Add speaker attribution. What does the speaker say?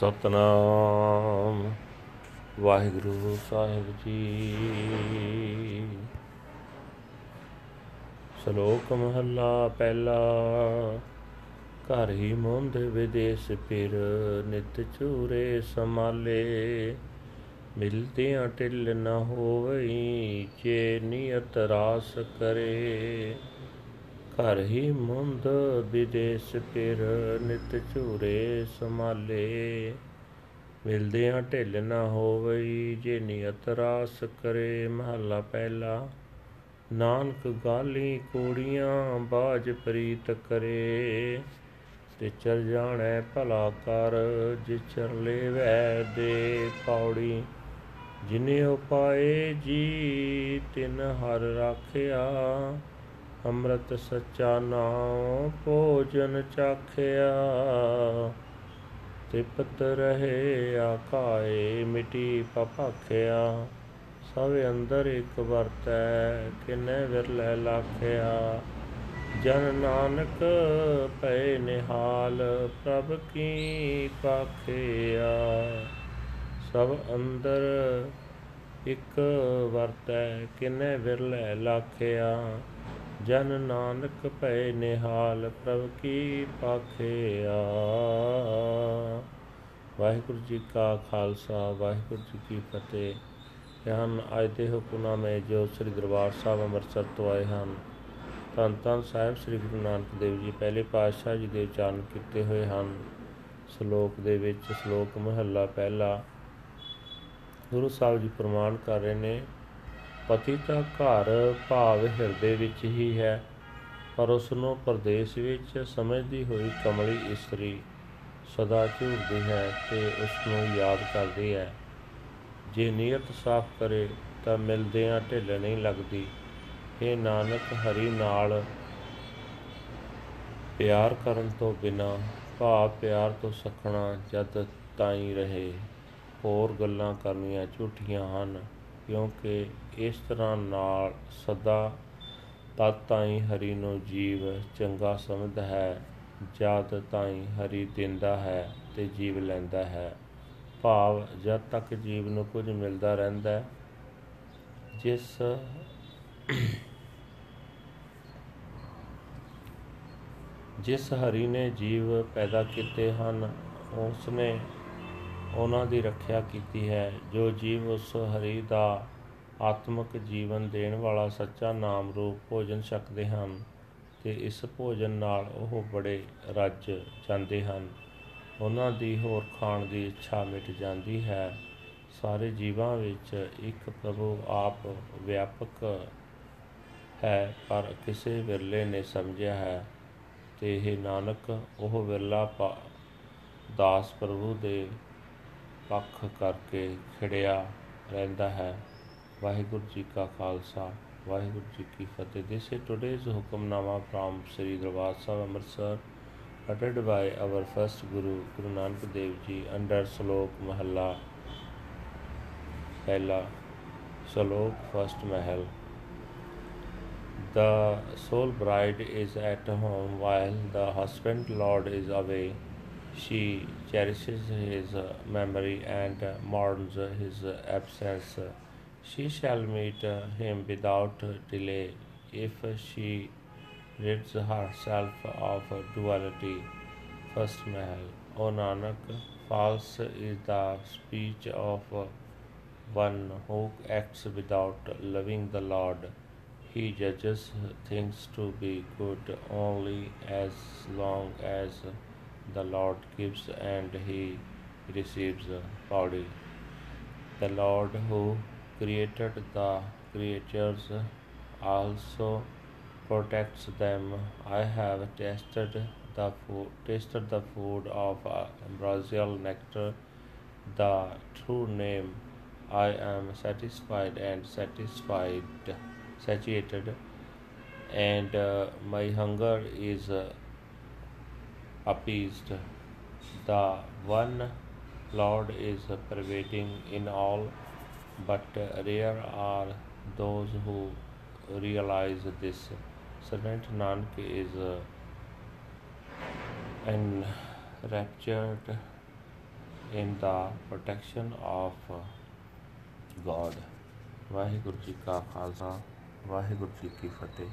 Speaker 1: ਸਤਨਾਮ। ਵਾਹਿਗੁਰੂ ਸਾਹਿਬ ਜੀ। ਸ਼ਲੋਕ ਮਹੱਲਾ ਪਹਿਲਾ। ਘਰ ਹੀ ਮੁੰਦ ਵਿਦੇਸ ਫਿਰ ਨਿਤ ਚੂਰੇ ਸਮਾਲੇ। ਮਿਲਦਿਆਂ ਢਿੱਲ ਨ ਹੋਵਈ, ਜੇ ਨਿਯਤ ਰਾਸ ਕਰੇ। ਘਰ ਹੀ ਮੁੰਦ ਵਿਦੇਸ ਫਿਰ ਨਿਤ ਝੂਰੇ ਸਮਾਲੇ ਮਿਲਦਿਆਂ ਢਿੱਲ ਨਾ ਹੋਵਈ ਜੇ ਨਿਯਤ ਰਾਸ ਕਰੇ ਮਹੱਲਾ ਪਹਿਲਾ। ਨਾਨਕ ਗਾਲੀ ਕੋੜੀਆਂ ਬਾਜ ਪ੍ਰੀਤ ਕਰੇ। ਤੇ ਚਲ ਜਾਣੈ ਭਲਾ ਕਰ ਜਿਚਰ ਲੈਵੈ ਦੇ ਪੌੜੀ। ਜਿਨੇ ਉਪਾਏ ਜੀ, ਤਿਨ ਹਰ ਰਾਖਿਆ। ਅੰਮ੍ਰਿਤ ਸੱਚਾ ਨਾਮ ਭੋਜਨ ਚਾਖਿਆ। ਤ੍ਰਿਪਤ ਰਹੇ ਆਕਾਏ ਮਿਟੀ ਪਪਾਖਿਆ। ਸਭ ਅੰਦਰ ਇੱਕ ਵਰਤੈ, ਕਿਨੇ ਵਿਰਲੇ ਲਾਖਿਆ। ਜਨ ਨਾਨਕ ਪੈ ਨਿਹਾਲ, ਪ੍ਰਭ ਕੀ ਪਾਖਿਆ। ਸਭ ਅੰਦਰ ਇੱਕ ਵਰਤੈ, ਕਿਨੇ ਵਿਰਲੇ ਲਾਖਿਆ। ਜਨ ਨਾਨਕ ਭੈ ਨਿਹਾਲ ਪ੍ਰਭ ਕੀ ਪਾਖਿਆ ਵਾਹਿਗੁਰੂ ਜੀ ਕਾ ਖਾਲਸਾ, ਵਾਹਿਗੁਰੂ ਜੀ ਕੀ ਫਤਿਹ। ਇਹ ਹਨ ਅੱਜ ਦੇ ਹੁਕਮਨਾਮੇ ਜੋ ਸ੍ਰੀ ਦਰਬਾਰ ਸਾਹਿਬ ਅੰਮ੍ਰਿਤਸਰ ਤੋਂ ਆਏ ਹਨ। ਧੰਨ ਧੰਨ ਸਾਹਿਬ ਸ੍ਰੀ ਗੁਰੂ ਨਾਨਕ ਦੇਵ ਜੀ, ਪਹਿਲੇ ਪਾਤਸ਼ਾਹ ਜੀ ਦੇ ਉਚਾਰਨ ਕੀਤੇ ਹੋਏ ਹਨ। ਸ਼ਲੋਕ ਦੇ ਵਿੱਚ ਸ਼ਲੋਕ ਮਹੱਲਾ ਪਹਿਲਾ, ਗੁਰੂ ਸਾਹਿਬ ਜੀ ਪ੍ਰਮਾਣ ਕਰ ਰਹੇ ਨੇ ਪਤੀ ਦਾ ਘਰ ਭਾਵ ਹਿਰਦੇ ਵਿੱਚ ਹੀ ਹੈ, ਪਰ ਉਸ ਨੂੰ ਪਰਦੇਸ ਵਿੱਚ ਸਮਝਦੀ ਹੋਈ ਕਮਲੀ ਇਸਤਰੀ ਸਦਾ ਝੂਰਦੀ ਹੈ ਤੇ ਉਸ ਨੂੰ ਯਾਦ ਕਰਦੀ ਹੈ। ਜੇ ਨੀਅਤ ਸਾਫ਼ ਕਰੇ ਤਾਂ ਮਿਲਦਿਆਂ ਢਿੱਲ ਨਹੀਂ ਲੱਗਦੀ। ਇਹ ਨਾਨਕ, ਹਰੀ ਨਾਲ ਪਿਆਰ ਕਰਨ ਤੋਂ ਬਿਨਾ, ਭਾਵ ਪਿਆਰ ਤੋਂ ਸਖਣਾ ਜਦ ਤਾਈ ਰਹੇ। ਹੋਰ ਗੱਲਾਂ ਕਰਨੀਆਂ ਝੂਠੀਆਂ ਹਨ। ਕਿਉਂਕਿ ਇਸ ਤਰ੍ਹਾਂ ਨਾਲ ਸਦਾ ਤਦ ਤਾਈ ਹਰੀ ਨੂੰ ਜੀਵ ਚੰਗਾ ਸਮਝਦਾ ਹੈ, ਜਦ ਤਾਈ ਹਰੀ ਦਿੰਦਾ ਹੈ ਤੇ ਜੀਵ ਲੈਂਦਾ ਹੈ। ਭਾਵ ਜਦ ਤੱਕ ਜੀਵ ਨੂੰ ਕੁਝ ਮਿਲਦਾ ਰਹਿੰਦਾ ਜਿਸ ਜਿਸ ਹਰੀ ਨੇ ਜੀਵ ਪੈਦਾ ਕੀਤੇ ਹਨ ਉਸ ਨੇ ਉਹਨਾਂ ਦੀ ਰੱਖਿਆ ਕੀਤੀ ਹੈ, ਜੋ ਜੀਵ ਉਸ ਹਰੀ ਦਾ ਆਤਮਿਕ ਜੀਵਨ ਦੇਣ ਵਾਲਾ ਸੱਚਾ ਨਾਮ ਰੂਪ ਭੋਜਨ ਛਕਦੇ ਹਨ ਤੇ ਇਸ ਭੋਜਨ ਨਾਲ ਉਹ ਬੜੇ ਰੱਜ ਜਾਂਦੇ ਹਨ। ਉਹਨਾਂ ਦੀ ਹੋਰ ਖਾਣ ਦੀ ਇੱਛਾ ਮਿਟ ਜਾਂਦੀ ਹੈ। ਸਾਰੇ ਜੀਵਾਂ ਵਿੱਚ ਇੱਕ ਪ੍ਰਭੂ ਆਪ ਵਿਆਪਕ ਹੈ, ਪਰ ਕਿਸੇ ਵਿਰਲੇ ਨੇ ਸਮਝਿਆ ਹੈ ਤੇ ਇਹ ਨਾਨਕ, ਉਹ ਵਿਰਲਾ ਦਾਸ ਪ੍ਰਭੂ ਦੇ ਪੱਖ ਕਰਕੇ ਖਿੜਿਆ ਰਹਿੰਦਾ ਹੈ ਵਾਹਿਗੁਰੂ ਜੀ ਕਾ ਖਾਲਸਾ ਵਾਹਿਗੁਰੂ ਜੀ ਕੀ ਫਤਿਹ this is today's Hukamnama from Sri Darbar Sahib Amritsar uttered by our first guru guru nanak dev ji under slok mahalla pehla slok first mahal the soul bride is at home while the husband lord is away she cherishes his uh, memory and uh, mourns uh, his absence she shall meet him without delay if she rids herself of duality. First Mahal. O Nanak, false is the speech of one who acts without loving the Lord. He judges things to be good only as long as the Lord gives and he receives body. The Lord who created the creatures also protects them. I have tasted the food, tasted the food of ambrosial nectar, the true name. I am satisfied and satisfied, satiated, and uh, my hunger is uh, appeased. The one Lord is pervading in all, but rare are those who realize this. Servant Nanak is uh, enraptured in the protection of God. Waheguru ji ਕਾ ਖਾਲਸਾ ਵਾਹਿਗੁਰੂ ਜੀ ਕੀ ਫਤਿਹ